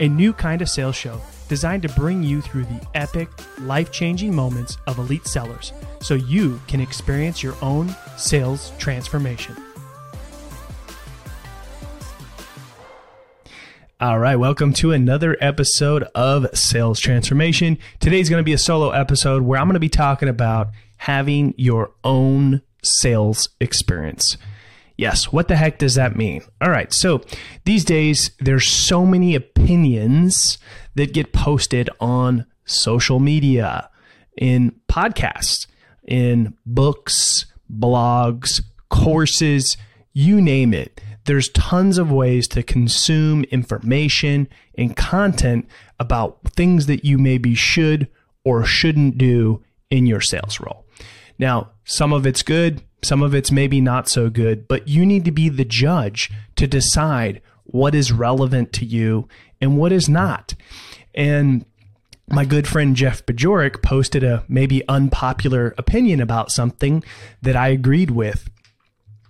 a new kind of sales show designed to bring you through the epic, life changing moments of elite sellers so you can experience your own sales transformation. All right, welcome to another episode of Sales Transformation. Today's going to be a solo episode where I'm going to be talking about having your own sales experience. Yes, what the heck does that mean? All right, so these days there's so many opinions that get posted on social media, in podcasts, in books, blogs, courses, you name it. There's tons of ways to consume information and content about things that you maybe should or shouldn't do in your sales role. Now, some of it's good, some of it's maybe not so good, but you need to be the judge to decide what is relevant to you and what is not. And my good friend Jeff Bajorek posted a maybe unpopular opinion about something that I agreed with.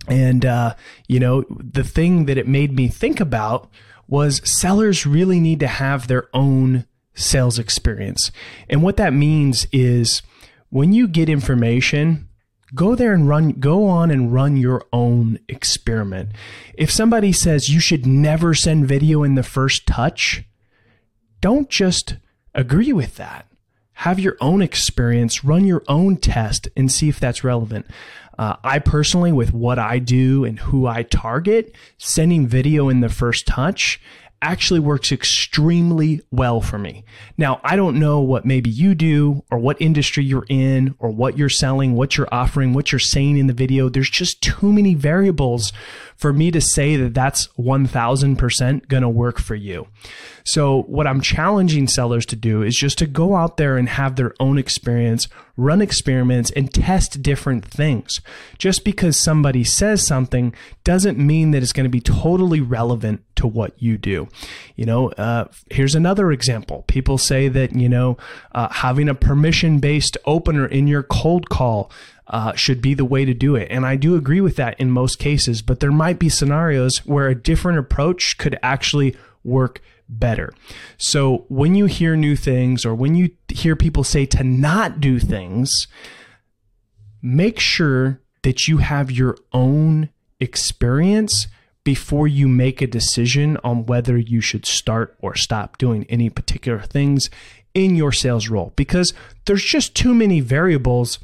And, uh, you know, the thing that it made me think about was sellers really need to have their own sales experience. And what that means is when you get information, go there and run go on and run your own experiment. If somebody says you should never send video in the first touch don't just agree with that. Have your own experience run your own test and see if that's relevant. Uh, i personally with what i do and who i target sending video in the first touch actually works extremely well for me. Now, I don't know what maybe you do or what industry you're in or what you're selling, what you're offering, what you're saying in the video. There's just too many variables for me to say that that's 1000% going to work for you. So, what I'm challenging sellers to do is just to go out there and have their own experience, run experiments, and test different things. Just because somebody says something doesn't mean that it's going to be totally relevant to what you do. You know, uh, here's another example. People say that, you know, uh, having a permission based opener in your cold call uh, should be the way to do it. And I do agree with that in most cases, but there might be scenarios where a different approach could actually work better. So when you hear new things or when you hear people say to not do things, make sure that you have your own experience before you make a decision on whether you should start or stop doing any particular things in your sales role because there's just too many variables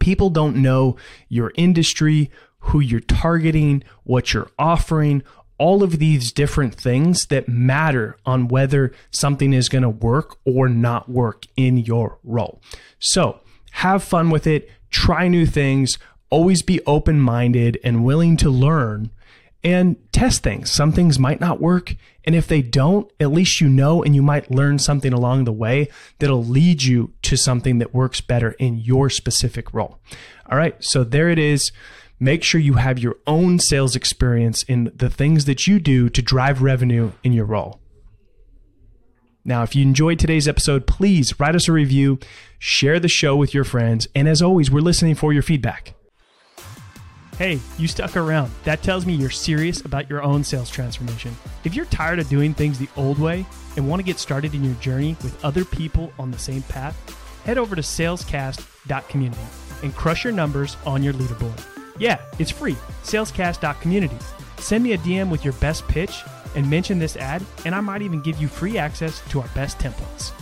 People don't know your industry, who you're targeting, what you're offering, all of these different things that matter on whether something is going to work or not work in your role. So have fun with it, try new things, always be open minded and willing to learn and test things. Some things might not work. And if they don't, at least you know and you might learn something along the way that'll lead you to something that works better in your specific role. All right. So there it is. Make sure you have your own sales experience in the things that you do to drive revenue in your role. Now, if you enjoyed today's episode, please write us a review, share the show with your friends, and as always, we're listening for your feedback. Hey, you stuck around. That tells me you're serious about your own sales transformation. If you're tired of doing things the old way and want to get started in your journey with other people on the same path, head over to salescast.community and crush your numbers on your leaderboard. Yeah, it's free. Salescast.community. Send me a DM with your best pitch and mention this ad, and I might even give you free access to our best templates.